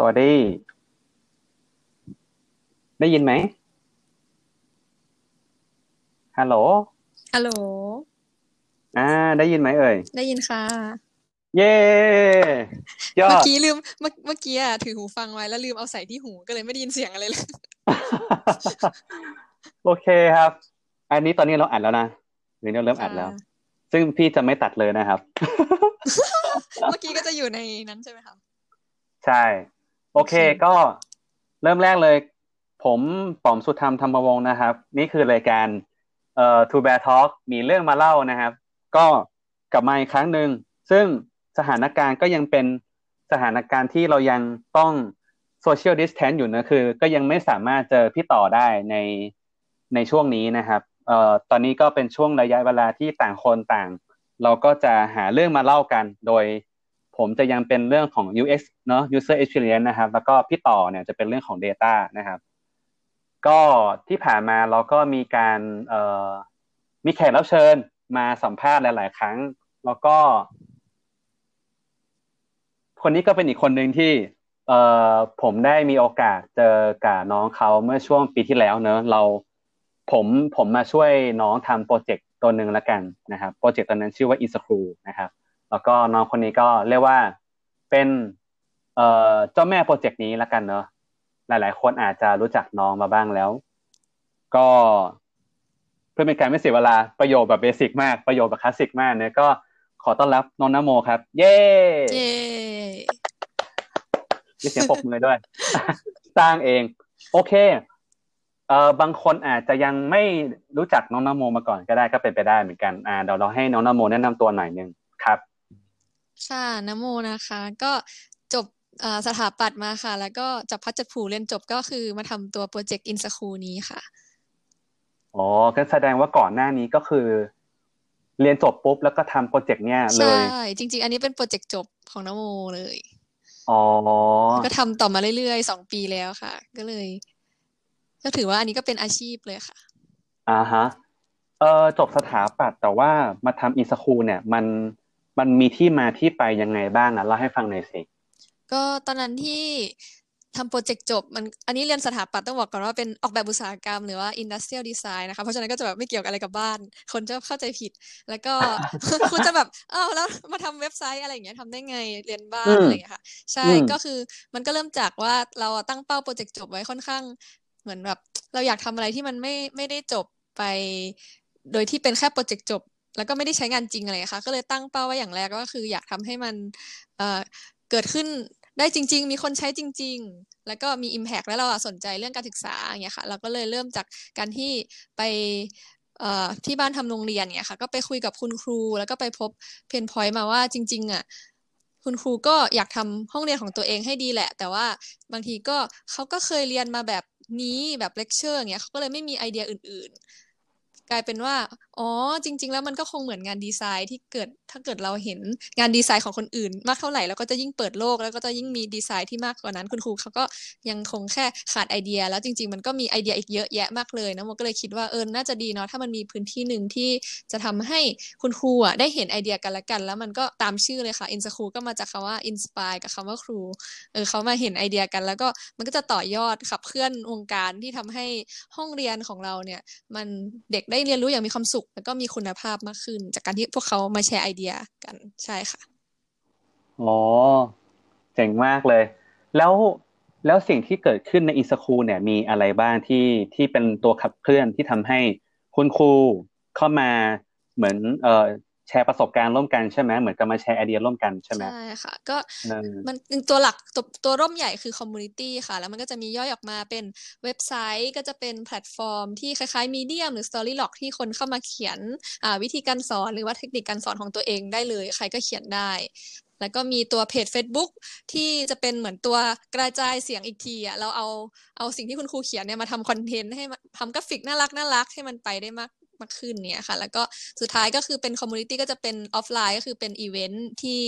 สวัสดี ได้ยินไหม ฮัลโหล ฮัลโหล อ่า ได้ยินไหมเอ่ย ได้ยินค่ะ เย้ยอเมื่อดกี้ลืมเมื่อเมื่อกี้อะถือหูฟังไว้แล้วลืมเอาใส่ที่หูก็เลยไม่ได้ยินเสียงอะไรเลย โอเคครับ อันนี้ตอนนี้เราอัดแล้วนะหรือเราเริ่มอัดแล้ว ซึ่งพี่จะไม่ตัดเลยนะครับ เมื่อกี้ก็จะอยู่ในนั้นใช่ไหมคะ ใช่ โอเคก็เริ่มแรกเลย ผมป๋อมสุธรรมธรรมวงศ์นะครับ นี่คือรายการเอ่อ To Bear Talk มีเรื่องมาเล่านะครับ ก็กลับมาอีกครั้งหนึ่งซึ่งสถานการณ์ก็ยังเป็นสถานการณ์ที่เรายังต้อง social distance อยู่นะคือ ก็ยังไม่สามารถเจอพี่ต่อได้ในในช่วงนี้นะครับเอ่อตอนนี้ก็เป็นช่วงระยะเวลาที่ต่างคนต่าง เราก็จะหาเรื่องมาเล่ากันโดย ผมจะยังเป็นเรื่องของ UX เนาะ user experience นะครับ แล้วก็พี่ต่อเนี่ยจะเป็นเรื่องของ data นะครับ ก็ที่ผ่านมาเราก็มีการมีแขกรับเชิญมาสัมภาษณ์หลาย ๆ ครั้ง แล้วก็ คนนี้ก็เป็นอีกคนหนึ่งที่เอ่อผมได้มีโอกาสเจอกับน้องเขาเมื่อช่วงปีที่แล้วเนอะเราผมผมมาช่วยน้องทำโปรเจกต์ตัวหนึ่งละกันนะครับโปรเจกต์ตัวนั้นชื่อว่า e s c r e w นะครับ แล้วก็น้องคนนี้ก็เรียกว่าเป็นเอ่อเจ้าแม่โปรเจกต์นี้ละกันเนอะหลาย ๆ คนอาจจะรู้จักน้องมาบ้างแล้ว ก็เพื่อเป็นการไม่เสียเวลาประโยชน์แบบ basic มากประโยชน์แบบคลาสสิกมากเนี่ยก็ขอต้อนรับน้องนโมครับ เย้เย้มีเสียงปรบมือด้วย สร้างเอง โอเค เอ่อบางคนอาจจะยังไม่รู้จักน้องนโมมาก่อนก็ได้ก็เป็นไปได้เหมือนกัน อ่าเดี๋ยวเราให้น้องนโมแนะนำตัวหน่อยหนึ่งครับ ค่ะนโมนะคะ ก็จบอ่าสถาปัตย์มาค่ะ แล้วก็จับพลัดจับผลูเรียนจบก็คือมาทำตัวโปรเจกต์ insKru นี้ค่ะอ๋อก็แสดงว่าก่อนหน้านี้ก็คือ เรียนจบปุ๊บแล้วก็ทำโปรเจกต์เนี้ยเลใช่ไหมจริง ๆ อันนี้เป็นโปรเจกต์จบของนโมเลยอ๋อก็ทำต่อมาเรื่อยๆสองปีแล้วค่ะ ก็เลย ก็ถือว่าอันนี้ก็เป็นอาชีพเลยค่ะอ่าฮะเอ่อจบสถาปัตย์แต่ว่ามาทำอีสคูลเนี่ย มัน มันมีที่มาที่ไปยังไงบ้างนะเล่าให้ฟังหน่อยสิก็ตอนนั้นที่ทำโปรเจกต์จบมันอันนี้เรียนสถาปัตย์ต้องบอกก่อนว่าเป็นออกแบบอุตสาหกรรมหรือว่า industrial design นะคะ เพราะฉะนั้นก็จะแบบไม่เกี่ยวกับอะไรกับบ้าน คนจะเข้าใจผิด แล้วก็คุณจะแบบอ้าวแล้วมาทำเว็บไซต์อะไรอย่างเงี้ยทำได้ไงเรียนบ้าอืนมอะไรอย่างเงี้ยค่ะ ใช่อืมก็คือมันก็เริ่มจากว่าเราตั้งเป้าโปรเจกต์จบไว้ค่อนข้าง เหมือนแบบเราอยากทำอะไรที่มันไม่ไม่ได้จบไป โดยที่เป็นแค่โปรเจกต์จบ แล้วก็ไม่ได้ใช้งานจริงอะไรอะค่ะ ก็เลยตั้งเป้าไว้อย่างแรกก็คือ อยากทำให้มันเอ่อเกิดขึ้นได้จริง ๆ มีคนใช้จริง ๆ แล้วก็มี Impact แล้วเราอะสนใจเรื่องการศึกษาอย่างเงี้ยค่ะ เราก็เลยเริ่มจากการที่ไปที่บ้านทำโรงเรียนเนี่ยค่ะ ก็ไปคุยกับคุณครู แล้วก็ไปพบ pain point มาว่าจริง ๆ อะคุณครูก็อยากทำห้องเรียนของตัวเองให้ดีแหละ แต่ว่าบางทีก็เขาก็เคยเรียนมาแบบนี้แบบเลคเชอร์อย่างเงี้ยเขาก็เลยไม่มีไอเดียอื่น ๆ กลายเป็นว่า อ๋อ จริง ๆ แล้วมันก็คงเหมือนงานดีไซน์ที่เกิดถ้าเกิดเราเห็นงานดีไซน์ของคนอื่น มากเท่าไหร่เราก็จะยิ่งเปิดโลก แล้วก็จะยิ่งมีดีไซน์ที่มากกว่านั้น คุณครูเขาก็ยังคงแค่ขาดไอเดีย แล้วจริง ๆ มันก็มีไอเดียอีกเยอะแยะมากเลยนะโมก็เลยคิดว่าเออน่าจะดีเนาะถ้ามันมีพื้นที่หนึ่งที่จะทำให้คุณครูอะได้เห็นไอเดียกันละกัน แล้วมันก็ตามชื่อเลยค่ะอินสครูก็มาจากคำว่า inspire กับคำว่าครูเออเขามาเห็นไอเดียกัน แล้วก็มันก็จะต่อยอดขับเคลื่อนวงการที่ทำให้ห้องเรียนของเราเนี่ย มันเด็กได้ได้เรียนรู้อย่างมีความสุข แล้วก็มีคุณภาพมากขึ้น จากการที่พวกเขามาแชร์ไอเดียกันใช่ค่ะอ๋อเจ๋งมากเลย แล้วแล้วสิ่งที่เกิดขึ้นใน insKru เนี่ยมีอะไรบ้างที่ที่เป็นตัวขับเคลื่อนที่ทำให้คุณครูเข้ามาเหมือนเอ่อ แชร์ประสบการณ์ร่วมกันใช่ไหมเหมือนกับมาแชร์ไอเดียร่วมกันใช่ไหมใช่ค่ะ ก็เออมันตัวหลักตัวตัวร่มใหญ่คือ community ค่ะ แล้วมันก็จะมีย่อยออกมาเป็นเว็บไซต์ก็จะเป็นแพลตฟอร์มที่คล้ายๆ Medium หรือ Storylog ที่คนเข้ามาเขียนอ่าวิธีการสอนหรือว่าเทคนิคการสอนของตัวเองได้เลย ใครก็เขียนได้แล้วก็มีตัว page Facebook ที่จะเป็นเหมือนตัวกระจายเสียงอีกทีอะเราเอาเอาสิ่งที่คุณครูเขียนเนี่ยมาทำ content ให้มันทำกราฟิกน่ารักน่ารักให้มันไปได้มาก มากขึ้นเนี่ยค่ะ แล้วก็สุดท้ายก็คือเป็น community ก็จะเป็นออฟไลน์ก็คือเป็นอีเวนท์ที่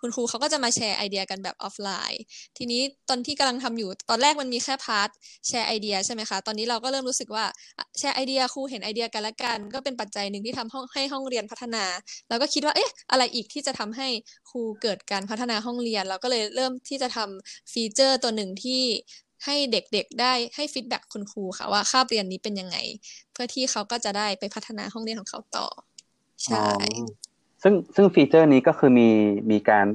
คุณครูเขาก็จะมา share idea กันแบบออฟไลน์ ทีนี้ตอนที่กำลังทำอยู่ตอนแรกมันมีแค่ part share idea ใช่ไหมคะตอนนี้เราก็เริ่มรู้สึกว่าshare idea ครูเห็นไอเดียกันและกัน ก็เป็นปัจจัยหนึ่งที่ทำห้องให้ห้องเรียนพัฒนาแล้วก็คิดว่าเอ๊ะอะไรอีกที่จะทำให้ครูเกิดการพัฒนาห้องเรียน เราก็เลยเริ่มที่จะทำ feature ตัวหนึ่งที่ ให้เด็กๆได้ให้ feedback คุณครูค่ะว่าคาบเรียนนี้เป็นยังไง เพื่อที่เขาก็จะได้ไปพัฒนาห้องเรียนของเขาต่อใช่ซึ่งซึ่ง feature นี้ก็คือมีมีการ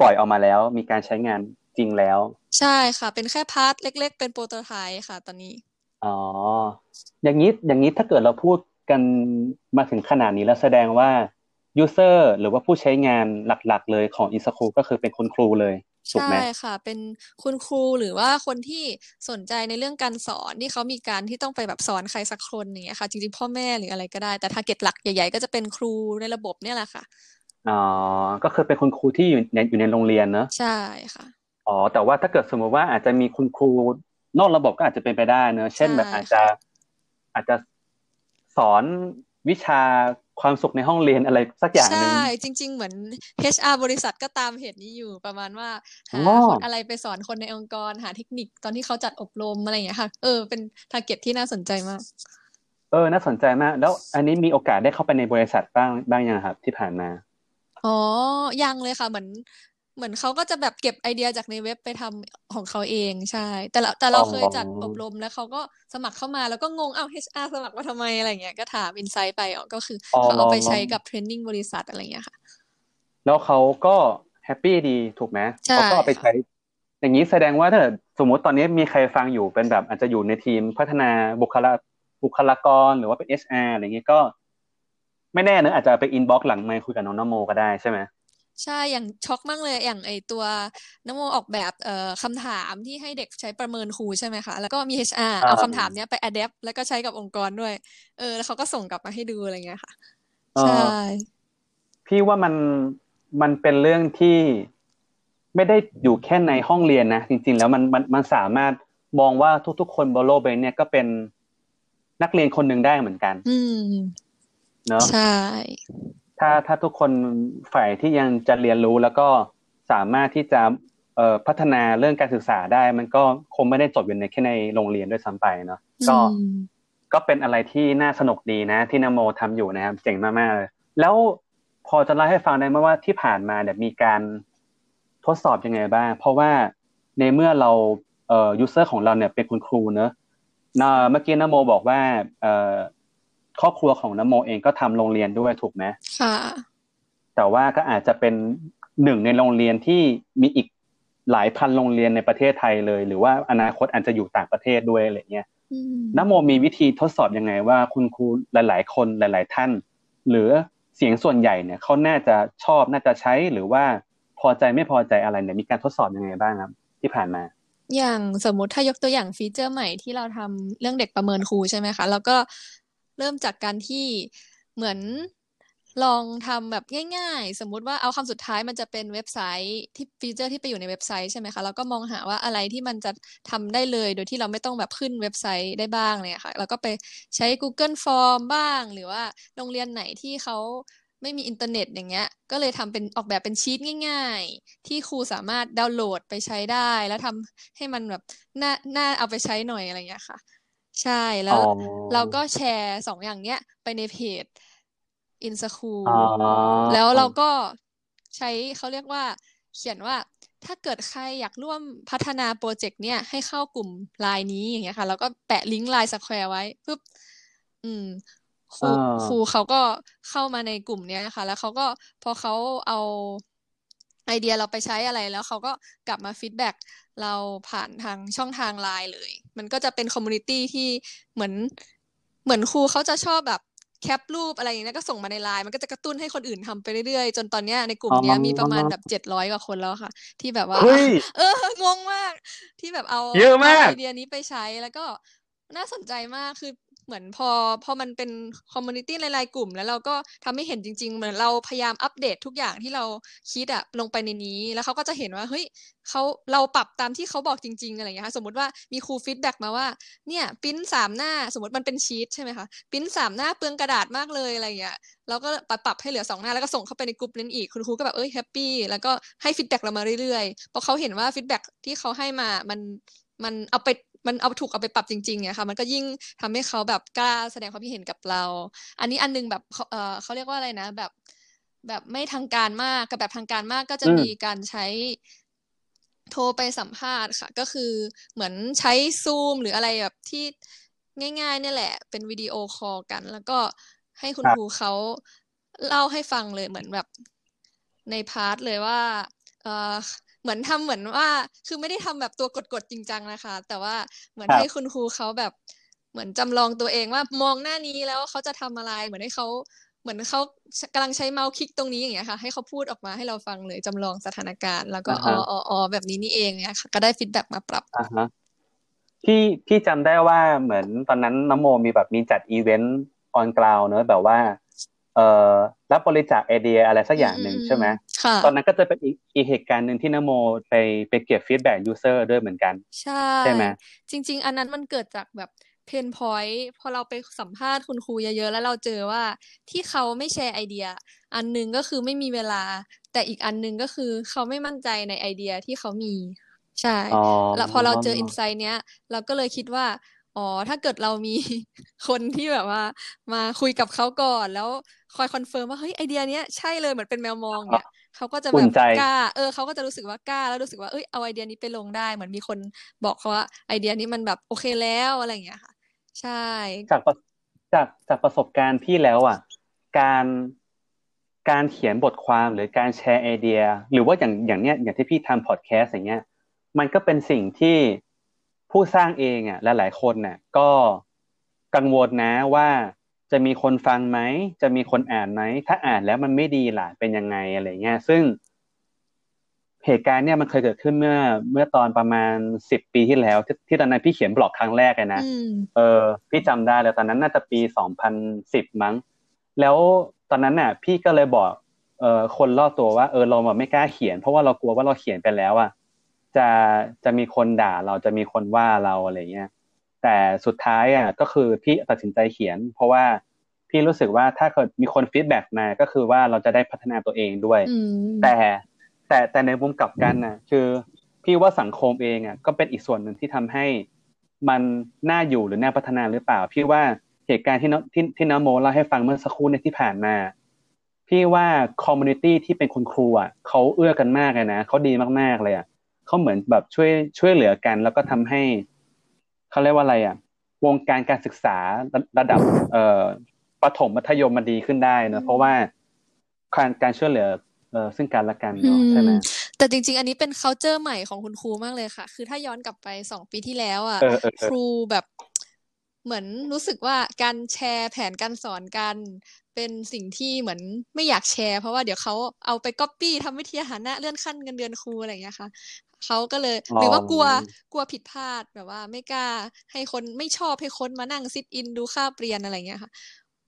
ปล่อยออกมาแล้ว มีการใช้งานจริงแล้ว ใช่ค่ะ เป็นแค่ part เล็ก ๆ เป็น prototype ค่ะ ตอนนี้ อ๋อ อย่างนี้อย่างนี้ถ้าเกิดเราพูดกันมาถึงขนาดนี้แล้วแสดงว่า user หรือว่าผู้ใช้งานหลักๆ เลยของ e s c o o l ก็คือเป็นคุณครูเลย ถูกไหมใช่ค่ะ เป็นคุณครูหรือว่าคนที่สนใจในเรื่องการสอนที่เขามีการที่ต้องไปแบบสอนใครสักคนอย่างเงี้ยค่ะ จริงๆ พ่อแม่หรืออะไรก็ได้ แต่ target หลักใหญ่ๆ ก็จะเป็นครูในระบบเนี่ยแหละค่ะอ๋อก็คือเป็นคุณครูที่อยู่ในอยู่ในโรงเรียนเนอะใช่ค่ะอ๋อแต่ว่าถ้าเกิดสมมติว่าอาจจะมีคุณครูนอกระบบก็อาจจะเป็นไปได้เนอะเช่นแบบอาจจะอาจจะสอนวิชา ความสุขในห้องเรียนอะไรสักอย่างหนึ่งใช่ จริง ๆ เหมือน HR บริษัทก็ตามเพจนี้อยู่ประมาณว่าหาอ๋อคนอะไรไปสอนคนในองค์กรหาเทคนิคตอนที่เขาจัดอบรมอะไรอย่างเงี้ยค่ะ เออเป็นทาร์เก็ตที่น่าสนใจมาก เออ น่าสนใจมาก แล้วอันนี้มีโอกาสได้เข้าไปในบริษัทบ้างบ้างยังครับที่ผ่านมาอ๋อ ยังเลยค่ะ เหมือน เหมือนเขาก็จะแบบเก็บไอเดียจากในเว็บไปทำของเขาเองใช่ แต่เราแต่เราอ๋อเคยจัดอบรมแล้วเขาก็สมัครเข้ามาแล้วก็งงเอ้า HR สมัครมาทำไมอะไรเงี้ยก็ถามอินไซต์ไปอ๋อก็คือออเขาเอาไปใช้กับเทรนนิ่งบริษัทอะไรเงี้ยค่ะ แล้วเขาก็แฮปปี้ดีถูกไหมใช่เขาก็เอาไปใช้ อย่างนี้แสดงว่าถ้าสมมุติตอนนี้มีใครฟังอยู่เป็นแบบอาจจะอยู่ในทีมพัฒนาบุคลาบุคลากรหรือว่าเป็น HR อะไรอย่างนี้ก็ ไม่แน่นะอาจจะไป inbox หลังไมค์คุยกับน้องนโมก็ได้ใช่ไหม ใช่อย่างช็อกมากเลยอย่างไอตัวนโมออกแบบเอ่อคำถามที่ให้เด็กใช้ประเมินครูใช่ไหมคะ แล้วก็มี HR เอาคำถามเนี้ยไป adapt แล้วก็ใช้กับองค์กรด้วย เออ แล้วเขาก็ส่งกลับมาให้ดูอะไรเงี้ยค่ะเออใช่ พี่ว่ามันมันเป็นเรื่องที่ไม่ได้อยู่แค่ในห้องเรียนนะ จริง ๆ แล้วมันมันมันสามารถมองว่าทุก ๆ คนบนโลกใบนี้เนี่ยก็เป็นนักเรียนคนหนึ่งได้เหมือนกัน อืมเนาะใช่ ถ้าถ้าทุกคนฝ่ายที่ยังจะเรียนรู้แล้วก็สามารถที่จะเอ่อพัฒนาเรื่องการศึกษาได้ มันก็คงไม่ได้จบอยู่ในแค่ในโรงเรียนด้วยซ้ำไปเนาะก็อืมก็เป็นอะไรที่น่าสนุกดีนะ ที่นโมทำอยู่นะครับเจ๋งมากๆเลยแล้วพอจะเล่าให้ฟังได้ไหมว่าที่ผ่านมาเนี่ยมีการทดสอบยังไงบ้าง เพราะว่าในเมื่อเราเอ่อ user ของเราเนี่ยเป็นคุณครูเนอะนะเมื่อกี้นโมบอกว่าเอ่อ ครอบครัวของนโมเองก็ทำโรงเรียนด้วยถูกไหมค่ะ แต่ว่าก็อาจจะเป็นหนึ่งในโรงเรียนที่มีอีกหลายพันโรงเรียนในประเทศไทยเลย หรือว่าอนาคตอาจจะอยู่ต่างประเทศด้วยอะไรเงี้ยอืมนโมมีวิธีทดสอบยังไงว่าคุณครูหลาย ๆ คนหลาย ๆ ท่าน หรือเสียงส่วนใหญ่เนี่ยเขาน่าจะชอบน่าจะใช้หรือว่าพอใจไม่พอใจอะไรเนี่ยมีการทดสอบยังไงบ้างครับที่ผ่านมาอย่างสมมุติถ้ายกตัวอย่างฟีเจอร์ใหม่ที่เราทำเรื่องเด็กประเมินครูใช่ไหมคะ แล้วก็ เริ่มจากการที่เหมือนลองทำแบบง่าย ๆ สมมุติว่าเอาคำสุดท้ายมันจะเป็นเว็บไซต์ที่ฟีเจอร์ที่ไปอยู่ในเว็บไซต์ใช่ไหมคะแล้วก็มองหาว่าอะไรที่มันจะทำได้เลย โดยที่เราไม่ต้องแบบขึ้นเว็บไซต์ได้บ้างเนี่ยค่ะแล้วก็ไปใช้ Google Form บ้าง หรือว่าโรงเรียนไหนที่เขาไม่มีอินเทอร์เน็ตอย่างเงี้ย ก็เลยทำเป็นออกแบบเป็นชีตง่าย ๆ ที่ครูสามารถดาวน์โหลดไปใช้ได้ แล้วทำให้มันแบบน่าน่าเอาไปใช้หน่อยอะไรเงี้ยค่ะ ใช่แล้วอ๋อเราก็แชร์สองอย่างเนี้ย ไปในเพจ inskru อ๋อแล้วเราก็ใช้เขาเรียกว่า เขียนว่าถ้าเกิดใครอยากร่วมพัฒนา project เนี้ยให้เข้ากลุ่มไลน์นี้อย่างเงี้ยค่ะ แล้วก็แปะ link LINE Square ไว้ปุ๊บอืมครูอ่าครูเขาก็เข้ามาในกลุ่มเนี้ยค่ะแล้วเขาก็พอเขาเอา ไอเดียเราไปใช้อะไรแล้วเขาก็กลับมา feedback เราผ่านทางช่องทางไลน์เลย มันก็จะเป็น community ที่เหมือนเหมือนครูเขาจะชอบแบบ cap รูปอะไรอย่างเงี้ยก็ส่งมาในไลน์มันก็จะกระตุ้นให้คนอื่นทำไปเรื่อยๆ จนตอนเนี้ยในกลุ่มเนี้ยมีประมาณแบบเจ็ดร้อยกว่าคนแล้วค่ะ ที่แบบว่าเฮ้ยเอองงมาก ที่แบบเอาเยอะมากไอเดียนี้ไปใช้แล้วก็น่าสนใจมากคือ เหมือนพอพอมันเป็น community ในไลน์กลุ่ม แล้วเราก็ทำให้เห็นจริง ๆ เหมือนเราพยายามอัปเดตทุกอย่างที่เราคิดอะลงไปในนี้ แล้วเขาก็จะเห็นว่าเฮ้ยเขาเราปรับตามที่เขาบอกจริง ๆอะไรอย่างเงี้ยค่ะสมมติว่ามีครู feedback มาว่าเนี่ยปิ้นสามหน้าสมมติมันเป็นชีตใช่ไหมคะปิ้นสามหน้าเปลืองกระดาษมากเลยอะไรอย่างเงี้ยเราก็ปรับปรับให้เหลือสองหน้าแล้วก็ส่งเข้าไปในกลุ่มนั้นอีกคุณครูก็แบบเอ้ย happy แล้วก็ให้ feedback เรามาเรื่อยๆเพราะเขาเห็นว่า feedback ที่เขาให้มามันมันเอาไป มันเอาถูกเอาไปปรับจริงๆเนี่ยค่ะ มันก็ยิ่งทำให้เขาแบบกล้าแสดงความคิดเห็นกับเรา อันนี้อันนึงแบบเออเขาเรียกว่าอะไรนะ แบบแบบไม่ทางการมากกับแบบทางการมากก็จะมีการใช้โทรไปสัมภาษณ์ค่ะ ก็คือเหมือนใช้ซูมหรืออะไรแบบที่ง่ายๆ เนี่ยแหละ เป็น video call กัน แล้วก็ให้คุณครูเขาเล่าให้ฟังเลยเหมือนแบบใน part เลยว่า เออ เหมือนทำเหมือนว่า คือไม่ได้ทำแบบตัวกดๆจริงจังนะคะ แต่ว่าเหมือนให้คุณครูเขาแบบ เหมือนจำลองตัวเองว่ามองหน้านี้แล้วเขาจะทำอะไร เหมือนให้เขาเหมือนเขากำลังใช้เมาส์คลิกตรงนี้อย่างเงี้ยค่ะ ให้เขาพูดออกมาให้เราฟังเลยจำลองสถานการณ์ แล้วก็อ๋ออ๋อแบบนี้นี่เองเนี่ยค่ะ ก็ได้ feedback มาปรับอ่าฮะพี่พี่จำได้ว่าเหมือนตอนนั้นน้ำโมมีแบบมีจัดอีเวนต์on ground เนอะแบบว่า เอ่อรับบริจาคไอเดียอะไรสักอย่างหนึ่งใช่ไหมตอนนั้นก็จะเป็นอีกเหตุการณ์หนึ่งที่นโมไปไปเก็บ feedback user ด้วยเหมือนกัน ใช่ใช่ไหมจริง ๆ อันนั้นมันเกิดจากแบบ pain point พอเราไปสัมภาษณ์คุณครูเยอะๆ แล้วเราเจอว่าที่เขาไม่แชร์ไอเดีย อันนึงก็คือไม่มีเวลา แต่อีกอันนึงก็คือเขาไม่มั่นใจในไอเดียที่เขามี ใช่ แล้วพอเราเจอ insight เนี้ย เราก็เลยคิดว่าอ๋อถ้าเกิดเรามีคนที่แบบว่า มาคุยกับเขาก่อนแล้ว คอย confirm ว่าเฮ้ยไอเดียเนี้ยใช่เลยเหมือนเป็นแมวมองเนี่ยเขาก็จะแบบกล้าเออเขาก็จะรู้สึกว่ากล้าแล้วรู้สึกว่าเอ้ยเอาไอเดียนี้ไปลงได้ เหมือนมีคนบอกเขาว่าไอเดียนี้มันแบบโอเคแล้วอะไรอย่างเงี้ยค่ะ ใช่ จากจากจากประสบการณ์พี่แล้วอะ การการเขียนบทความหรือการแชร์ไอเดีย หรือว่าอย่างอย่างเนี้ยอย่างที่พี่ทำพอดแคสต์อย่างเงี้ย มันก็เป็นสิ่งที่ผู้สร้างเองอะหลายๆคนน่ะก็กังวลนะว่า จะมีคนฟังไหม จะมีคนอ่านไหม ถ้าอ่านแล้วมันไม่ดีล่ะ เป็นยังไงอะไรเงี้ย ซึ่งเหตุการณ์เนี่ยมันเคยเกิดขึ้นเมื่อ เมื่อตอนประมาณสิบปีที่แล้วที่ที่ตอนนั้นพี่เขียนบล็อกครั้งแรกเลยนะ เออ พี่จำได้เลยตอนนั้นน่าจะปีสองพันสิบมั้ง แล้วตอนนั้นน่ะ พี่ก็เลยบอก เออคนรอบตัวว่าเออเราแบบไม่กล้าเขียน เพราะว่าเรากลัวว่าเราเขียนไปแล้วอะจะจะมีคนด่าเราจะมีคนว่าเราอะไรเงี้ย แต่สุดท้ายอะก็คือพี่ตัดสินใจเขียน เพราะว่าพี่รู้สึกว่าถ้าเกิดมีคนฟีดแบ็กมาก็คือว่าเราจะได้พัฒนาตัวเองด้วย แต่แต่แต่ในมุมกลับกันน่ะคือ พี่ว่าสังคมเองอะก็เป็นอีกส่วนหนึ่งที่ทำให้มันน่าอยู่หรือน่าพัฒนาหรือเปล่า พี่ว่าเหตุการณ์ที่นที่ที่น้องโมเล่าให้ฟังเมื่อสักครู่ในที่ผ่านมา พี่ว่า community ที่เป็นคุณครูอะเขาเอื้อกันมากเลยนะเขาดีมากๆเลยอะเขาเหมือนแบบช่วยช่วยเหลือกัน แล้วก็ทำให้ เขาเรียกว่าอะไรอะ วงการการศึกษาระดับ เอ่อประถมมัธยมมันดีขึ้นได้นะเพราะว่าการการช่วยเหลือเออซึ่งกันและกันเนาะใช่ไหมแต่จริง ๆ อันนี้เป็น culture ใหม่ของคุณครูมากเลยค่ะ คือถ้าย้อนกลับไปสองปีที่แล้วอะครูแบบเหมือนรู้สึกว่าการแชร์แผนการสอนกัน เป็นสิ่งที่เหมือนไม่อยากแชร์ เพราะว่าเดี๋ยวเขาเอาไปก๊อปปี้ทำวิทยฐานะเลื่อนขั้นเงินเดือนครูอะไรอย่างเงี้ยค่ะ เขาก็เลย หรือว่ากลัวกลัวผิดพลาดแบบว่า ไม่กล้าให้คนไม่ชอบให้คนมานั่ง sit in ดูคาบเรียนอะไรเงี้ยค่ะ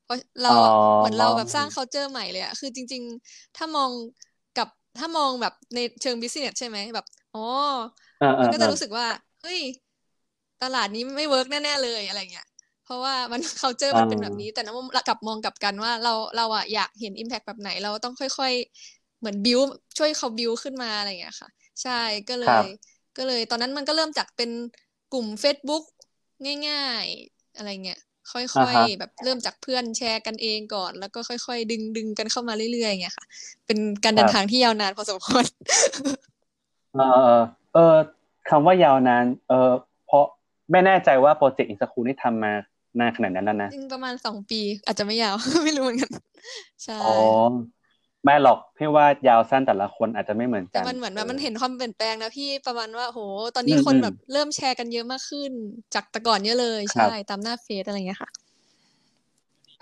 เพราะเราเหมือนเราแบบสร้าง culture ใหม่เลยอะคือจริง ๆ ถ้ามองกับถ้ามองแบบในเชิง business ใช่ไหมแบบอ๋อมันก็จะรู้สึกว่าเฮ้ยตลาดนี้ไม่เวิร์กแน่ๆเลยอะไรเงี้ยเพราะว่ามัน culture มันเป็นแบบนี้ แต่น้ำกลับมองกลับกันว่าเราเราอะอยากเห็น impact แบบไหน เราต้องค่อย ๆ เหมือนบิวช่วยเขาบิวขึ้นมาอะไรเงี้ยค่ะ ใช่ก็เลย ก็เลย ตอนนั้นมันก็เริ่มจากเป็นกลุ่ม Facebook ง่ายๆ อะไรเงี้ยค่อยๆแบบเริ่มจากเพื่อนแชร์กันเองก่อน แล้วก็ค่อย ๆ ดึงดึงกันเข้ามาเรื่อยๆเงี้ยค่ะ เป็นการเดินทางที่ยาวนานพอสมควรเออเออคำว่ายาวนาน เออเพราะไม่แน่ใจว่าโปรเจกต์อินสคูลนี่ทำมานานขนาดนั้นแล้วนะจริงประมาณสองปี อาจจะไม่ยาว ไม่รู้เหมือนกัน ใช่ ไม่หรอกพี่ว่ายาวสั้นแต่ละคนอาจจะไม่เหมือนกันแต่มันเหมือนแบบมันเห็นความเปลี่ยนแปลงนะพี่ประมาณว่าโหตอนนี้คนแบบเริ่มแชร์กันเยอะมากขึ้น จากแต่ก่อนเยอะเลยใช่ตามหน้าเฟซอะไรเงี้ยค่ะ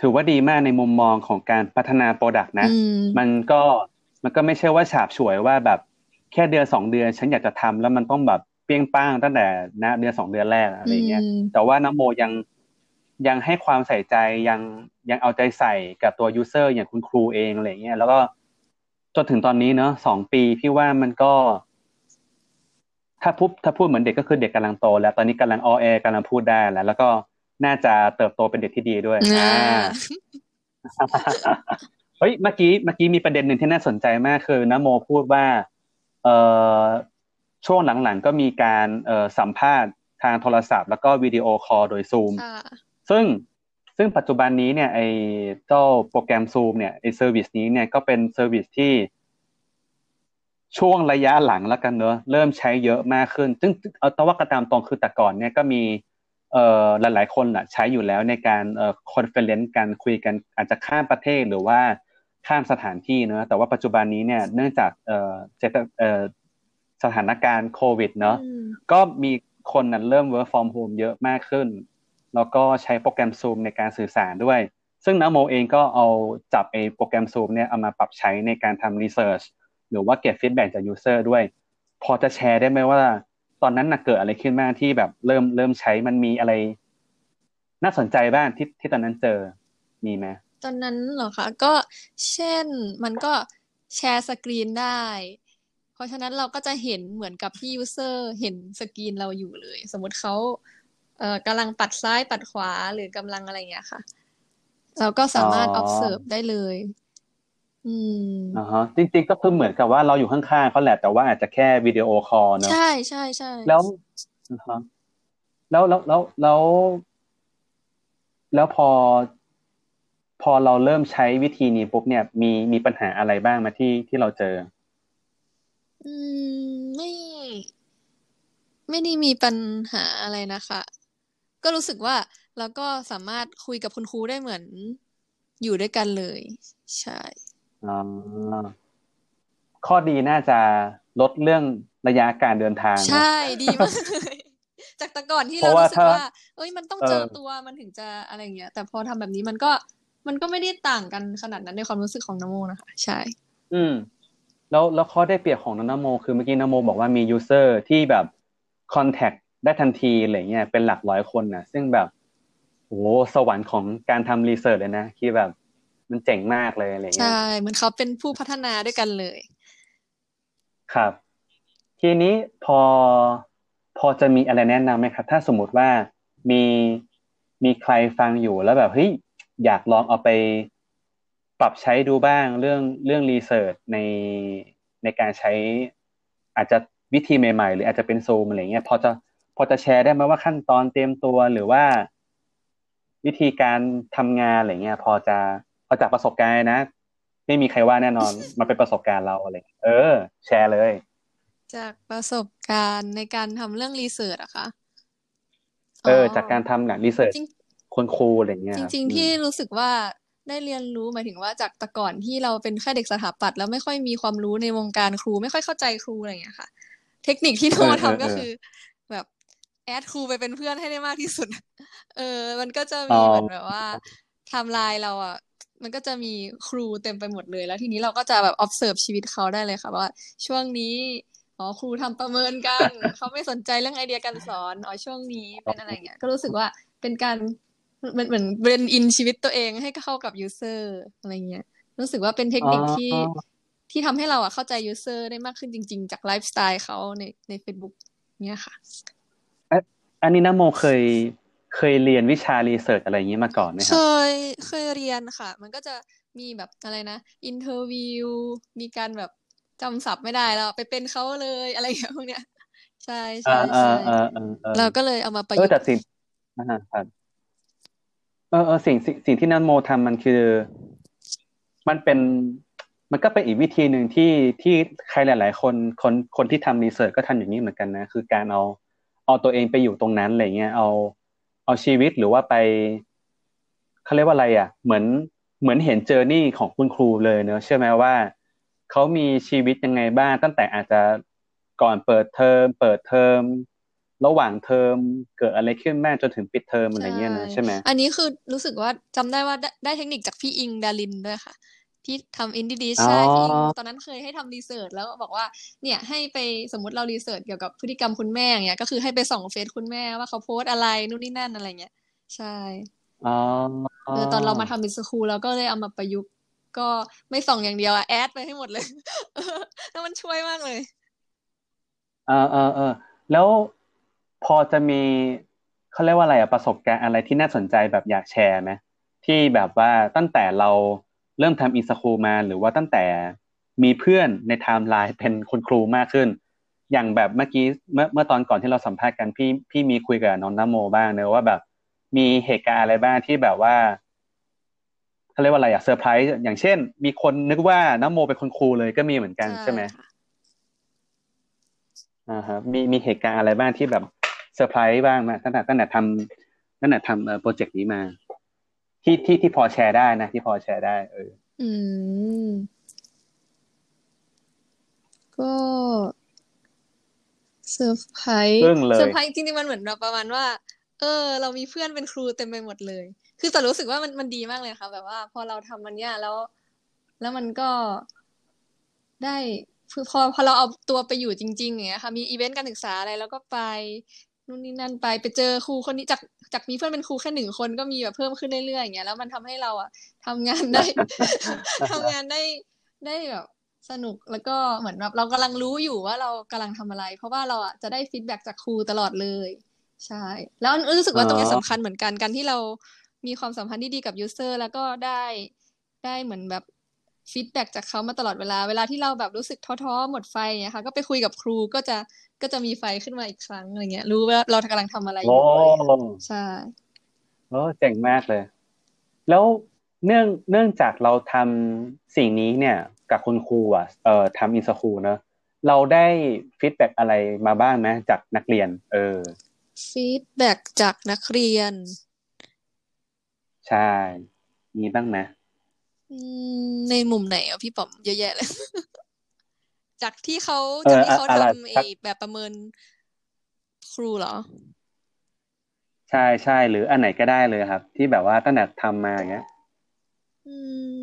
ถือว่าดีมากในมุมมองของการพัฒนา product นะ มันก็มันก็ไม่ใช่ว่าฉาบฉวยว่าแบบแค่เดือนสองเดือนฉันอยากจะทำแล้วมันต้องแบบเปี้ยงป้างตั้งแต่นะเดือนสองเดือนแรกอะไรเงี้ยแต่ว่าน้ำโมยัง ยังให้ความใส่ใจยังยังเอาใจใส่กับตัว user อย่างคุณครูเองอะไรเงี้ยแล้วก็จนถึงตอนนี้เนอะสองปีพี่ว่ามันก็ ถ้าพูดถ้าพูดเหมือนเด็กก็คือเด็กกำลังโต แล้วตอนนี้กำลังอ้อแอ้กำลังพูดได้แล้ว แล้วก็น่าจะเติบโตเป็นเด็กที่ดีด้วยอ่าเฮ้ยเมื่อกี้เมื่อกี้มีประเด็นหนึ่งที่น่าสนใจมากคือนโมพูดว่า เอ่อช่วงหลังๆก็มีการเอ่อสัมภาษณ์ทางโทรศัพท์ แล้วก็ video call โดยซูม ซึ่งซึ่งปัจจุบันนี้เนี่ยไอเจ้าโปรแกรมซูมเนี่ยไอ service นี้เนี่ยก็เป็น service ที่ช่วงระยะหลังแล้วกันเนอะเริ่มใช้เยอะมากขึ้น ซึ่งเอาแต่ว่ากันตามตรงคือแต่ก่อนเนี่ยก็มีเอ่อหลาย ๆ คนอะใช้อยู่แล้วในการเอ่อ conference การคุยกันอาจจะข้ามประเทศหรือว่าข้ามสถานที่เนอะแต่ว่าปัจจุบันนี้เนี่ยเนื่องจากเอ่อเอ่อสถานการณ์โควิดเนอะก็มีคนนั้นเริ่ม work from home เยอะมากขึ้น แล้วก็ใช้โปรแกรม Zoom ในการสื่อสารด้วย ซึ่งนโมเองก็เอาจับไอ้โปรแกรม Zoom เนี่ยเอามาปรับใช้ในการทำ research หรือว่าเก็บ feedback จาก user ด้วย พอจะแชร์ได้ไหมว่า ตอนนั้นน่ะเกิดอะไรขึ้นบ้างที่แบบเริ่มเริ่มใช้มันมีอะไร น่าสนใจบ้างที่ที่ตอนนั้นเจอมีไหมตอนนั้นเหรอคะก็เช่นมันก็ share screen ได้ เพราะฉะนั้นเราก็จะเห็นเหมือนกับที่ user เห็นสกรีนเราอยู่เลย สมมติเขา เอ่อกำลังปัดซ้ายปัดขวาหรือกำลังอะไรอย่างเงี้ยค่ะ เราก็สามารถ observe ได้เลย อืมอ่าฮะจริง ๆ ก็คือเหมือนกับว่าเราอยู่ข้างๆเขาแหละแต่ว่าอาจจะแค่วิดีโอคอลเนอะใช่ใช่ใช่แล้วแล้วแล้วแล้วแล้ว แล้วพอ พอเราเริ่มใช้วิธีนี้ปุ๊บเนี่ยมีมีปัญหาอะไรบ้างมาที่ที่เราเจอ อืมไม่ ไม่ได้มีปัญหาอะไรนะคะ ก็รู้สึกว่าเราก็สามารถคุยกับคุณครูได้เหมือนอยู่ด้วยกันเลย ใช่อ๋อข้อดีน่าจะลดเรื่องระยะการเดินทาง ใช่ดีมากเลยจากแต่ก่อนที่เรารู้สึกว่า เอ้ยมันต้องเจอตัวมันถึงจะอะไรเงี้ย แต่พอทำแบบนี้มันก็มันก็ไม่ได้ต่างกันขนาดนั้นในความรู้สึกของนโมนะคะ ใช่ อืม แล้วแล้วข้อได้เปรียบของนโม คือเมื่อกี้นโมบอกว่ามี user ที่แบบcontact ได้ทันทีอะไรเงี้ยเป็นหลักร้อยคนนะซึ่งแบบโอ้สวรรค์ของการทำ research เลยนะคือแบบ มันเจ๋งมากเลยอะไรเงี้ยใช่เหมือนเขาเป็นผู้พัฒนาด้วยกันเลย ครับ ทีนี้พอพอจะมีอะไรแนะนำไหมครับ ถ้าสมมติว่ามีมีใครฟังอยู่แล้วแบบเฮ้ยอยากลองเอาไปปรับใช้ดูบ้างเรื่องเรื่อง research ในในการใช้อาจจะวิธีใหม่ๆ หรืออาจจะเป็นซูมอะไรเงี้ยพอจะพ อจะแชร์ได้ไหมว่าขั้นตอนเตรียมตัวหรือว่า วิธีการทำงานอะไรเงี้ย พอจะพอจากประสบการณ์นะไม่มีใครว่าแน่นอนมาเป็นประสบการณ์เราอะไรเออ แชร์เลย จากประสบการณ์ในการทำเรื่องรีเสิร์ชอะคะเออ จากการทำหนังรีเสิร์ชคนครูอะไรเงี้ยจริง ๆ ที่รู้สึกว่าได้เรียนรู้หมายถึงว่าจากแต่ก่อนที่เราเป็นแค่เด็กสถาปัตย์แล้วไม่ค่อยมีความรู้ในวงการครู ไม่ค่อยเข้าใจครูอะไรอย่างเงี้ยค่ะ เทคนิคที่โทรทำก็คือ แบบแอดครูไปเป็นเพื่อนให้ได้มากที่สุด เออ มันก็จะมีเหมือนแบบว่าทำลายเราอะ มันก็จะมีครูเต็มไปหมดเลย แล้วทีนี้เราก็จะแบบ observe ชีวิตเขาได้เลยค่ะว่า ช่วงนี้ อ๋อ ครูทำประเมินกัน เขาไม่สนใจเรื่องไอเดียการสอน อ๋อ ช่วงนี้เป็นอะไรเงี้ย ก็รู้สึกว่าเป็นการมันเหมือน blend in ชีวิตตัวเองให้เข้ากับ user อะไรเงี้ย รู้สึกว่าเป็นเทคนิคที่ที่ทำให้เราอะเข้าใจ user ได้มากขึ้นจริง ๆ จากไลฟ์สไตล์เขาในใน Facebook เนี่ยค่ะ อันนี้นโมเคยเคยเรียนวิชา research อะไรอย่างนี้มาก่อนไหมครับเคยเคยเรียนค่ะ มันก็จะมีแบบอะไรนะ interview มีการแบบจำศัพท์ไม่ได้แล้วไปเป็นเขาเลยอะไรอย่างเงี้ยพวกเนี้ยใช่ใช่ใช่เราก็เลยเอามาประยุกต์แต่สิ่งครับเออเออสิ่งสิ่งสิ่งที่นันโมทำมันคือ มันเป็นมันก็เป็นอีกวิธีหนึ่งที่ที่ใครหลาย ๆ คนคนคนที่ทำรีเสิร์ชก็ทำอย่างนี้เหมือนกันนะ คือการเอา เอาตัวเองไปอยู่ตรงนั้นอะไรเงี้ยเอา เอาชีวิตหรือว่าไปเขาเรียกว่าอะไรอะ เหมือนเหมือนเห็นเจอร์นี่ของคุณครูเลยเนอะเชื่อไหมว่าเขามีชีวิตยังไงบ้างตั้งแต่อาจจะก่อนเปิดเทอมเปิดเทอมระหว่างเทอมเกิดอะไรขึ้นบ้างจนถึงปิดเทอมอะไรเงี้ยนะใช่ไหมอันนี้คือรู้สึกว่าจำได้ว่าได้เทคนิคจากพี่อิงดารินด้วยค่ะ ที่ทำ Indy Dish ใช่พี่อิงตอนนั้นเคยให้ทำ research แล้วบอกว่า เนี่ยให้ไปสมมติเรา research เกี่ยวกับพฤติกรรมคุณแม่เงี้ยก็คือให้ไปส่องเฟซคุณแม่ว่าเขาโพสอะไรนู่นนี่นั่นอะไรเงี้ยใช่อ๋อเออตอนเรามาทำ inskru เราก็เลยเอามาประยุกต์ก็ไม่ส่องอย่างเดียวอะ add ไปให้หมดเลยแล้วมันช่วยมากเลยเออเออเออแล้วพอจะมีเขาเรียกว่าอะไรอะประสบการณ์อะไรที่น่าสนใจแบบอยากแชร์ไหมที่แบบว่าตั้งแต่เรา เริ่มทำ inskru มาหรือว่าตั้งแต่มีเพื่อนในไทม์ไลน์เป็นคุณครูมากขึ้น อย่างแบบเมื่อกี้เมื่อเมื่อตอนก่อนที่เราสัมภาษณ์กันพี่พี่มีคุยกับน้องนโมบ้างเนอะว่าแบบ มีเหตุการณ์อะไรบ้างที่แบบว่าเขาเรียกว่าอะไรอะเซอร์ไพรส์อย่างเช่น มีคนนึกว่านโมเป็นคุณครูเลยก็มีเหมือนกันใช่ไหมอ่าฮะมีมีเหตุการณ์อะไรบ้างที่แบบเซอร์ไพรส์บ้างไหมตั้งแต่ตั้งแต่ทำตั้งแต่ทำ project นี้มา ที่ที่ที่พอแชร์ได้นะ ที่พอแชร์ได้ เออ อืม ก็surprise surprise จริงๆมันเหมือนแบบประมาณว่า เออ เรามีเพื่อนเป็นครูเต็มไปหมดเลย คือแต่รู้สึกว่ามันมันดีมากเลยค่ะ แบบว่า พอเราทำมันเนี้ยแล้ว แล้วมันก็ได้คือพอพอเราเอาตัวไปอยู่จริงๆอย่างเงี้ยค่ะมีอีเวนต์การศึกษาอะไรแล้วก็ไป นู่นนี่นั่นไปไปเจอครูคนนี้จากจากมีเพื่อนเป็นครูแค่หนึ่งคนก็มีแบบเพิ่มขึ้นเรื่อยๆอย่างเงี้ยแล้วมันทำให้เราอะทำงานได้ทำงานได้ได้แบบสนุกแล้วก็เหมือนแบบเรากำลังรู้อยู่ว่าเรากำลังทำอะไร เพราะว่าเราอะจะได้ feedback จากครูตลอดเลย ใช่ แล้วรู้สึกว่าตรงนี้สำคัญเหมือนกันการที่เรามีความสัมพันธ์ที่ดีกับ user แล้วก็ได้ได้เหมือนแบบ feedback จากเขามาตลอดเวลา เวลาที่เราแบบรู้สึกท้อๆ หมดไฟเนี่ยค่ะก็ไปคุยกับครูก็จะก็จะมีไฟขึ้นมาอีกครั้งอะไรเงี้ย รู้ว่าเรากำลังทำอะไรอยู่ใช่โอ้เจ๋งมากเลย แล้วเนื่องเนื่องจากเราทำสิ่งนี้เนี่ย กับคุณครูอะเอ่อทำ insKru เนอะเราได้ feedback อะไรมาบ้างไหมจากนักเรียน เออ feedback จากนักเรียน ใช่ มีบ้างไหม ในมุมไหนอะพี่ป๋อมเยอะแยะเลย จากที่เขาจากที่เขาทำไอ้แบบประเมินครูเหรอ ใช่ใช่หรืออันไหนก็ได้เลยครับ ที่แบบว่าตั้งแต่ทำมาอย่างเงี้ย อืม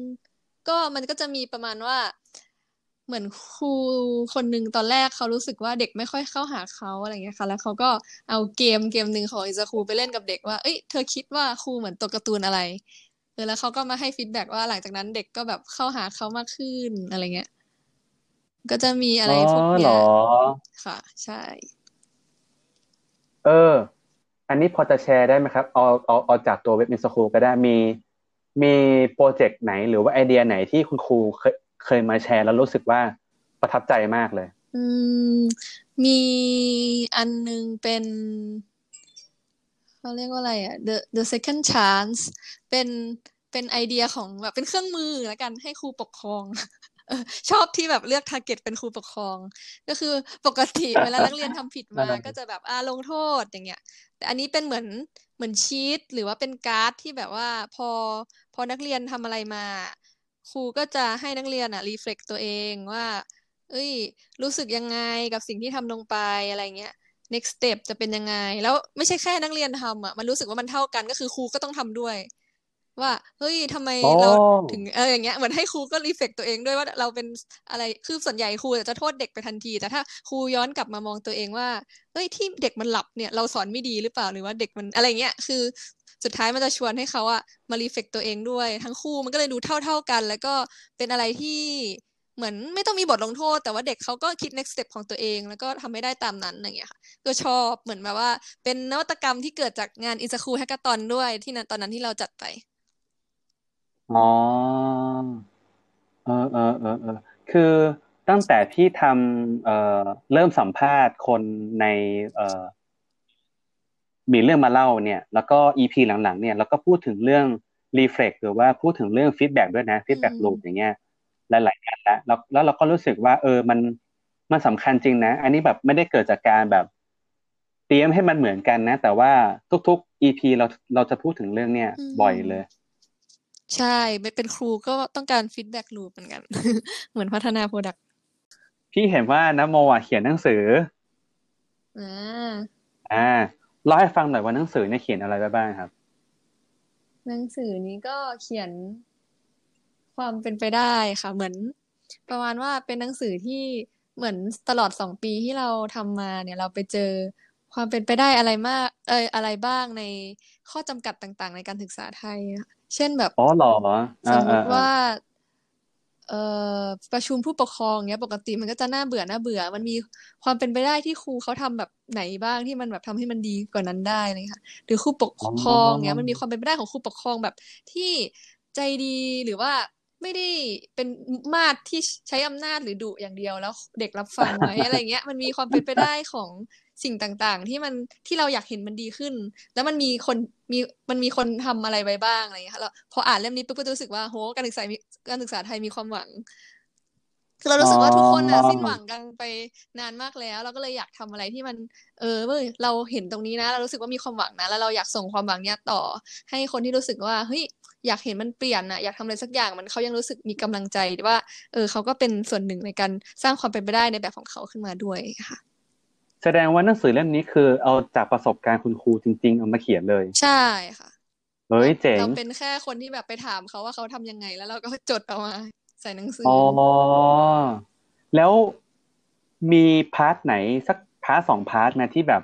ก็มันก็จะมีประมาณว่าเหมือนครูคนหนึ่งตอนแรกเขารู้สึกว่าเด็กไม่ค่อยเข้าหาเขาอะไรเงี้ยค่ะ แล้วเขาก็เอาเกมเกมหนึ่งของอิซาครูไปเล่นกับเด็กว่า เอ้ยเธอคิดว่าครูเหมือนตัวการ์ตูนอะไร เออแล้วเขาก็มาให้ฟีดแบ็ว่าหลังจากนั้นเด็กก็แบบเข้าหาเขามากขึ้นอะไรเงี้ย ก็จะมีอะไรพวกเนี้ยค่ะ ใช่ เออ อันนี้พอจะแชร์ได้ไหมครับ เอาเอาเอาจากตัวเว็บมิสคูก็ได้มี มีโปรเจกต์ไหนหรือว่าไอเดียไหนที่คุณครูเคยเคยมาแชร์แล้วรู้สึกว่าประทับใจมากเลย อืม มีอันนึงเป็น เขาเรียกว่าอะไรอะ the the second chance เป็นเป็นไอเดียของแบบเป็นเครื่องมือแล้วกันให้ครูปกครองชอบที่แบบเลือก target เป็นครูปกครอง ก็คือปกติเวลานักเรียนทำผิดมาก็จะแบบอาลงโทษอย่างเงี้ย แต่อันนี้เป็นเหมือนเหมือนชีตหรือว่าเป็นการ์ดที่แบบว่าพอพอนักเรียนทำอะไรมา ครูก็จะให้นักเรียนอะ reflect ตัวเองว่า เอ้ย รู้สึกยังไงกับสิ่งที่ทำลงไปอะไรเงี้ย next step จะเป็นยังไง แล้วไม่ใช่แค่นักเรียนทำอะมันรู้สึกว่ามันเท่ากันก็คือครูก็ต้องทำด้วย ว่าเฮ้ยทำไมเราถึงเอออย่างเงี้ยเหมือนให้ครูก็รีเฟกตัวเองด้วยว่าเราเป็นอะไรคือส่วนใหญ่ครูจะโทษเด็กไปทันที แต่ถ้าครูย้อนกลับมามองตัวเองว่าเฮ้ยที่เด็กมันหลับเนี่ยเราสอนไม่ดีหรือเปล่าหรือว่าเด็กมันอะไรเงี้ยคือสุดท้ายมันจะชวนให้เขาอะมารีเฟกตัวเองด้วย ทั้งคู่มันก็เลยดูเท่าๆกัน แล้วก็เป็นอะไรที่ เหมือนไม่ต้องมีบทลงโทษ แต่ว่าเด็กเขาก็คิด next step ของตัวเอง แล้วก็ทำไม่ได้ตามนั้นอย่างเงี้ยค่ะก็ชอบเหมือนแบบว่า เป็นนวัตกรรมที่เกิดจากงาน insKru hackathon ด้วยที่นั้นตอนนั้นที่เราจัดไปอ๋อเออเออเออเออคือตั้งแต่ที่ทำเอ่อเริ่มสัมภาษณ์คนในเอ่อมีเรื่องมาเล่าเนี่ย แล้วก็ EP หลังๆเนี่ย แล้วก็พูดถึงเรื่อง reflect หรือว่าพูดถึงเรื่อง feedback ด้วยนะ feedback loop อย่างเงี้ย หลายๆกันแล้วแล้วแล้วเราก็รู้สึกว่า เออมันมันสำคัญจริงนะ อันนี้แบบไม่ได้เกิดจากการแบบเตรียมให้มันเหมือนกันนะ แต่ว่าทุกๆ EP เราเราจะพูดถึงเรื่องเนี้ยบ่อยเลย ใช่ไม่เป็นครูก็ต้องการ feedback loop เหมือนกัน เหมือนพัฒนา productพี่เห็นว่านะโมอะเขียนหนังสืออ่าอ่าเล่าให้ฟังหน่อยว่าหนังสือเนี่ยเขียนอะไรไปบ้างครับ หนังสือนี้ก็เขียน ความเป็นไปได้ค่ะ เหมือน ประมาณว่าเป็นหนังสือที่เหมือนตลอดสองปีที่เราทำมาเนี่ยเราไปเจอคความเป็นไปได้อะไรมาก เอออะไรบ้างในข้อจำกัดต่าง ๆ ในการศึกษาไทย เช่นแบบอ๋อเหรอสมมติว่าเอ่อประชุมผู้ปกครองเนี้ยปกติมันก็จะน่าเบื่อน่าเบื่อ มันมีความเป็นไปได้ที่ครูเขาทำแบบไหนบ้างที่มันแบบทำให้มันดีกว่านั้นได้เลยค่ะ หรือครูปกครองเนี้ยมันมีความเป็นไปได้ของครูปกครองแบบที่ใจดีหรือว่า ไม่ได้เป็นมาดที่ใช้อำนาจหรือดุอย่างเดียวแล้วเด็กรับฟังไหมอะไรเงี้ย มันมีความเป็นไปได้ของสิ่งต่างๆ ที่มันที่เราอยากเห็นมันดีขึ้น แล้วมันมีคนมีมันมีคนทำอะไรไว้บ้างอะไรเงี้ยแล้วพออ่านเล่มนี้ปุ๊บก็รู้สึกว่าโหการศึกษาการศึกษาไทยมีความหวัง คือเรารู้สึกว่าทุกคนอะสิ้นหวังกันไปนานมากแล้ว เราก็เลยอยากทำอะไรที่มัน เออเว้ยเราเห็นตรงนี้นะ เรารู้สึกว่ามีความหวังนะแล้วเราอยากส่งความหวังเนี้ยต่อ ให้คนที่รู้สึกว่าเฮ้ย อยากเห็นมันเปลี่ยนอะอยากทำอะไรสักอย่างมันเขายังรู้สึกมีกำลังใจว่า เออเขาก็เป็นส่วนหนึ่งในการสร้างความเป็นไปได้ในแบบของเขาขึ้นมาด้วยค่ะแสดงว่าหนังสือเล่มนี้คือเอาจากประสบการณ์คุณครูจริง ๆ เอามาเขียนเลย ใช่ค่ะเฮ้ยเจ๋งเราเป็นแค่คนที่แบบไปถามเขาว่าเขาทำยังไง แล้วเราก็จดเอามา ใส่หนังสืออ๋อแล้วมี part ไหนสัก part สอง part นะที่แบบ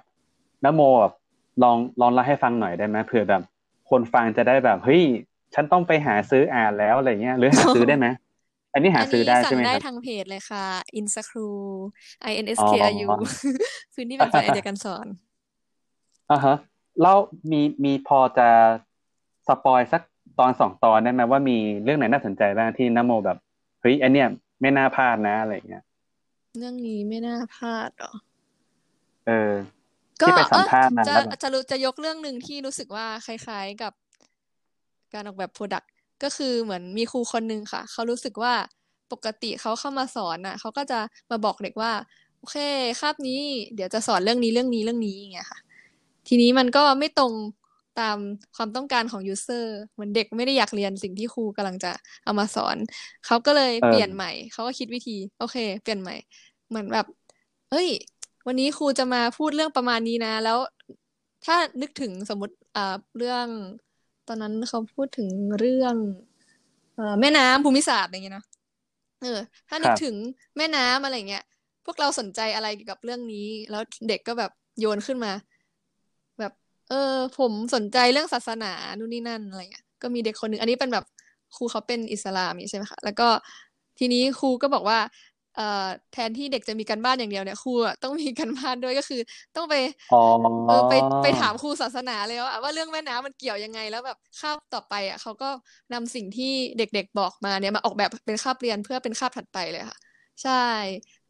นโมแบบลองลองเล่าให้ฟังหน่อยได้ไหมเผื่อแบบ คนฟังจะได้แบบเฮ้ย ฉันต้องไปหาซื้ออ่านแล้วอะไรเงี้ยหรือหาซื้อได้ไหมอันนี้หาซื้อได้ใช่ไหมครับได้ทางเพจเลยค่ะ insKru I N S K R U พื้นที่เป็นใจไอเดียการสอนอ่าฮะแล้วมีมีพอจะ spoil สักตอนสองตอนได้ไหมว่ามีเรื่องไหนน่าสนใจบ้างที่นโมแบบเฮ้ยอันเนี้ยไม่น่าพลาดนะอะไรเงี้ย เรื่องนี้ไม่น่าพลาดหรอเออที่ไปสัมภาษณ์มาจะจะรู้จะยกเรื่องหนึ่งที่รู้สึกว่าคล้าย ๆ กับ การออกแบบ product ก็คือเหมือนมีครูคนหนึ่งค่ะ เขารู้สึกว่าปกติเขาเข้ามาสอนน่ะเขาก็จะมาบอกเด็กว่าโอเคคาบนี้เดี๋ยวจะสอนเรื่องนี้เรื่องนี้เรื่องนี้อย่างเงี้ยค่ะ ทีนี้มันก็ไม่ตรงตามความต้องการของยูเซอร์เหมือนเด็กไม่ได้อยากเรียนสิ่งที่ครูกำลังจะเอามาสอน เขาก็เลยเปลี่ยนใหม่ เขาก็คิดวิธี โอเค เปลี่ยนใหม่ เหมือนแบบเฮ้ย วันนี้ครูจะมาพูดเรื่องประมาณนี้นะ แล้วถ้านึกถึงสมมติอ่าเรื่อง ตอนนั้นเขาพูดถึงเรื่องเอ่อแม่น้ำภูมิศาสตร์อะไรเงี้ยนะเออ ถ้านึกถึงแม่น้ำอะไรเงี้ย พวกเราสนใจอะไรเกี่ยวกับเรื่องนี้ แล้วเด็กก็แบบโยนขึ้นมา แบบ เออ ผมสนใจเรื่องศาสนานู่นนี่นั่นอะไรเงี้ยก็มีเด็กคนหนึ่งอันนี้เป็นแบบครูเขาเป็นอิสลามใช่ไหมคะแล้วก็ทีนี้ครูก็บอกว่า แทนที่เด็กจะมีการบ้านอย่างเดียวเนี่ยครูต้องมีการบ้านด้วยก็คือ ต้องไปเออไปไปถามครูศาสนาเลยว่าว่าเรื่องแม่น้ำมันเกี่ยวยังไงแล้วแบบคาบต่อไปอะเขาก็นำสิ่งที่เด็กๆบอกมาเนี่ยมาออกแบบเป็นคาบเรียนเพื่อเป็นคาบถัดไปเลยค่ะ ใช่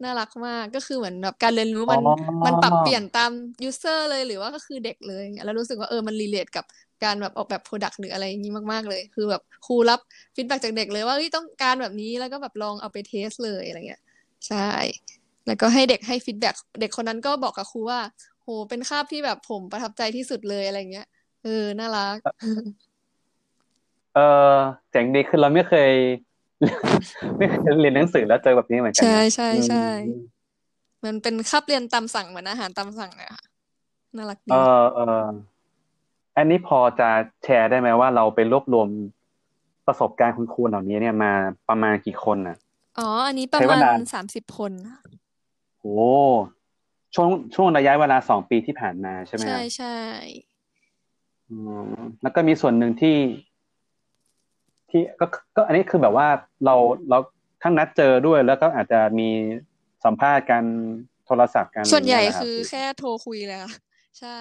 น่ารักมากก็คือเหมือนแบบการเรียนรู้มันมันปรับเปลี่ยนตาม user เลยหรือว่าก็คือเด็กเลยแล้วรู้สึกว่าเออมัน relate กับการแบบออกแบบ product หรืออะไรอย่างนี้มากๆเลย คือแบบครูรับ feedback จากเด็กเลยว่าต้องการแบบนี้แล้วก็แบบลองเอาไป test เลยอะไรเงี้ย ใช่ แล้วก็ให้เด็กให้ feedback เด็กคนนั้นก็บอกกับครูว่า โห เป็นคาบที่แบบผมประทับใจที่สุดเลยอะไรเงี้ย เออ น่ารัก เออเจ๋งดีคือเราไม่เคย ไม่เคยเรียนหนังสือแล้วเจอแบบนี้เหมือนกัน ใช่ใช่ใช่ มันเป็นคาบเรียนตามสั่งเหมือนอาหารตามสั่งเลยค่ะน่ารักดี เออเอออันนี้พอจะแชร์ได้ไหมว่าเราไปรวบรวมประสบการณ์คุณครูเหล่านี้เนี่ยมาประมาณกี่คนอะ อ๋อ อันนี้ประมาณสามสิบคนโอ้ช่วงช่วงระยะเวลาสองปีที่ผ่านมาใช่ไหมใช่ใช่อืมแล้วก็มีส่วนหนึ่งที่ ที่ก็ก็อันนี้คือแบบว่าเราเราทั้งนัดเจอด้วยแล้วก็อาจจะมีสัมภาษณ์กันโทรศัพท์กันส่วนใหญ่คือแค่โทรคุยเลยค่ะ ใช่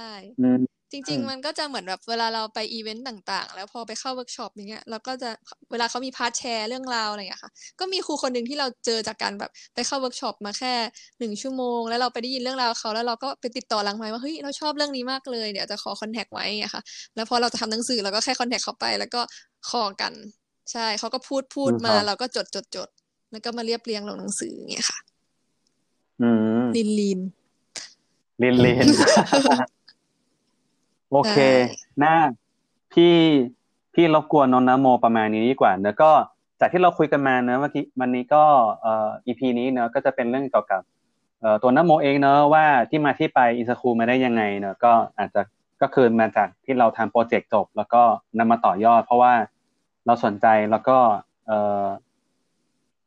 จริง ๆ มันก็จะเหมือนแบบเวลาเราไปอีเวนต์ต่าง ๆ แล้วพอไปเข้าเวิร์กช็อปอย่างเงี้ยเราก็จะเวลาเขามี part แชร์เรื่องราวอะไรอย่างเงี้ยค่ะ ก็มีครูคนหนึ่งที่เราเจอจากการแบบไปเข้าเวิร์กช็อปมาแค่หนึ่งชั่วโมง แล้วเราไปได้ยินเรื่องราวเขาแล้วเราก็ไปติดต่อหลังไมค์ว่าเฮ้ยเราชอบเรื่องนี้มากเลยเดี๋ยวจะขอ contact ไว้อะค่ะ แล้วพอเราจะทำหนังสือเราก็แค่คอนแทคเขาไป แล้วก็ขอกัน ใช่เขาก็พูดพูดมาเราก็จดจดจดแล้วก็มาเรียบเรียงลงหนังสืออย่างเงี้ยค่ะอืมลินลินลินลิน โอเคหน้าพี่พี่รบกวนนนนโมประมาณนี้ดีกว่าแล้วก็จากที่เราคุยกันมาเนอะเมื่อกี้วันนี้ก็เอ่อ EP นี้เนอะก็จะเป็นเรื่องเกี่ยวกับเอ่อตัวนโมเองเนอะว่าที่มาที่ไปอินสคูมาได้ยังไงเนอะก็อาจจะก็คือมาจากที่เราทำโปรเจกต์จบ แล้วก็นำมาต่อยอด เพราะว่าเราสนใจแล้วก็เอ่อ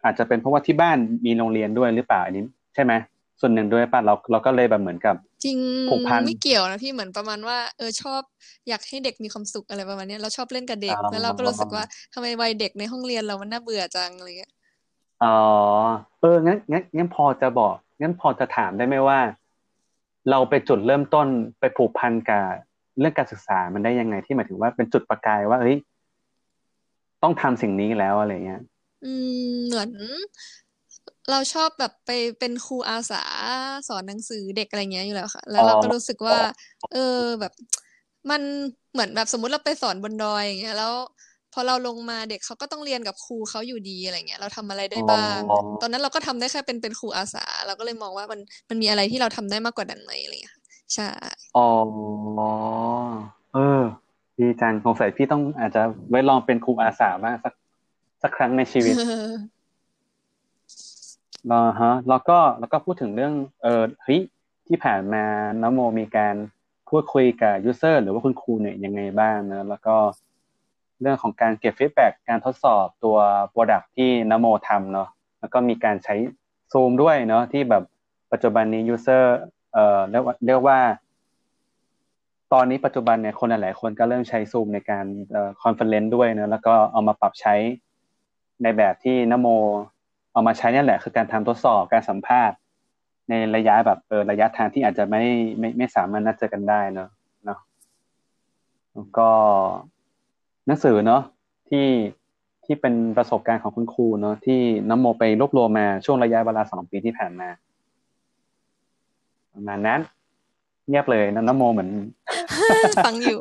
อาจจะเป็นเพราะว่าที่บ้านมีโรงเรียนด้วยหรือเปล่าอันนี้ ใช่ไหมส่วนหนึ่งด้วยป่ะเราเราก็เลยแบบเหมือนกับ จริงผูกพันไม่เกี่ยวนะพี่เหมือนประมาณว่าเออชอบอยากให้เด็กมีความสุขอะไรประมาณเนี้ยเราชอบเล่นกับเด็กอ๋อแล้วเราก็รู้สึกว่าทำไมวัยเด็กในห้องเรียนเรามันน่าเบื่อจังอะไรเงี้ยอ๋อเอองั้นงั้นงั้นพอจะบอกงั้นพอจะถามได้ไหมว่า เราไปจุดเริ่มต้นไปผูกพันกับเรื่องการศึกษามันได้ยังไงที่หมายถึงว่าเป็นจุดประกายว่าเอ้ยต้องทำสิ่งนี้แล้วอะไรเงี้ย อืมเหมือน เราชอบแบบไปเป็นครูอาสาสอนหนังสือเด็กอะไรเงี้ยอยู่แล้วค่ะ แล้วเราก็รู้สึกว่า เออแบบ มันเหมือนแบบสมมุติเราไปสอนบนดอยอย่างเงี้ยแล้วพอเราลงมาเด็กเขาก็ต้องเรียนกับครูเขาอยู่ดีอะไรเงี้ยเราทำอะไรได้บ้างอ๋อตอนนั้นเราก็ทำได้แค่เป็นเป็นครูอาสา เราก็เลยมองว่ามันมันมีอะไรที่เราทำได้มากกว่านั้นไหมอะไรเงี้ยค่ะใช่อ๋อเออดีจังสงสัยพี่ต้องอาจจะไว้ลองเป็นครูอาสาบ้างสักสักครั้งในชีวิต อ่าฮะแล้วก็แล้วก็พูดถึงเรื่องเออเฮ้ยที่ผ่านมาน้ำโมมีการพูดคุยกับ user หรือว่าคุณครูเนี่ยยังไงบ้างนะแล้วก็เรื่องของการเก็บ feedback การทดสอบตัว Product ที่นะโมทำเนาะแล้วก็มีการใช้ซูมด้วยเนาะที่แบบปัจจุบันนี้ user เอ่อเรียกว่าเรียกว่า ตอนนี้ปัจจุบันเนี่ยคนหลาย ๆ คนก็เริ่มใช้ซูมในการ conference ด้วยเนอะแล้วก็เอามาปรับใช้ในแบบที่นโม เอามาใช้เนี่ยแหละ คือการทำทดสอบการสัมภาษณ์ ในระยะแบบเออระยะทางที่อาจจะไม่ไม่ไม่สามารถนัดเจอกันได้เนอะเนาะแล้วก็หนังสือเนาะที่ที่เป็นประสบการณ์ของคุณครูเนาะที่น้ำโมไปรวบรวมมาช่วงระยะเวลาสองปีที่ผ่านมาประมาณนั้นเงียบเลยนะน้ำโมเหมือน ฟังอยู่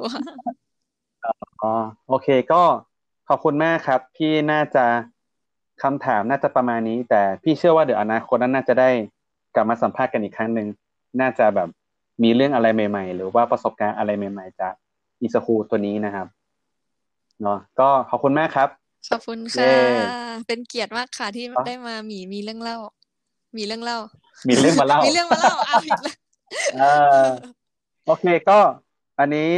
อ๋อโอเคก็ขอบคุณมากครับ พี่น่าจะ คำถามน่าจะประมาณนี้ แต่พี่เชื่อว่าเดี๋ยวอนาคตนั้นน่าจะได้กลับมาสัมภาษณ์กันอีกครั้งหนึ่งน่าจะแบบมีเรื่องอะไรใหม่ ๆ หรือว่าประสบการณ์อะไรใหม่ ๆ จากอีสคูตัวนี้นะครับเนาะก็ขอบคุณมากครับ ขอบคุณเย้ค่ะ เป็นเกียรติมากค่ะที่อ๋อได้มามีมีเรื่องเล่า มีเรื่องเล่า มีเรื่องมาเล่า มีเรื่องมาเล่าเอาอีกแล้วเออโอเคก็อันนี้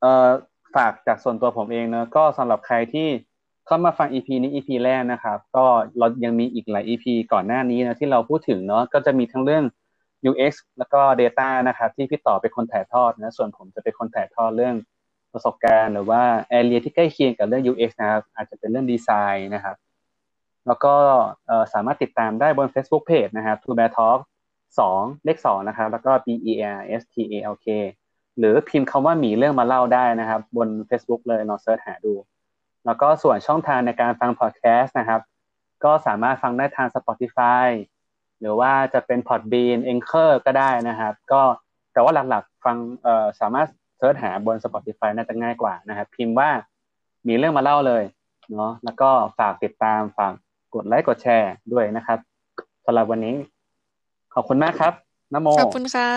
เอ่อฝากจากส่วนตัวผมเองเนอะก็สำหรับใครที่ เข้ามาฟัง EP นี้ EP แรกนะครับ ก็เรายังมีอีกหลาย EP ก่อนหน้านี้นะที่เราพูดถึงเนาะก็จะมีทั้งเรื่อง UX แล้วก็ Data นะครับที่พี่ต่อเป็นคนถ่ายทอดนะส่วนผมจะเป็นคนถ่ายทอดเรื่องประสบการณ์หรือว่า area ที่ใกล้เคียงกับเรื่อง UX นะครับอาจจะเป็นเรื่องดีไซน์นะครับ แล้วก็สามารถติดตามได้บน Facebook Page นะครับ To Bear Talk สองเลขสองนะครับ แล้วก็ B E R S T A L K หรือพิมพ์คำว่าหมีเรื่องมาเล่าได้นะครับ บน Facebook เลยลองเสิร์ชหาดู แล้วก็ส่วนช่องทางในการฟังพอดแคสต์นะครับ ก็สามารถฟังได้ทาง Spotify หรือว่าจะเป็น Podbean Anchor ก็ได้นะครับ ก็แต่ว่าหลักๆฟังเอ่อสามารถเสิร์ชหาบน Spotify น่าจะง่ายกว่านะครับ พิมพ์ว่ามีเรื่องมาเล่าเลยเนาะแล้วก็ฝากติดตามฝากกดไลค์กดแชร์ด้วยนะครับสำหรับวันนี้ ขอบคุณมากครับนโมขอบคุณค่ะ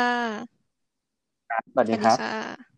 สวัสสดีวัสคดีรับค่ะ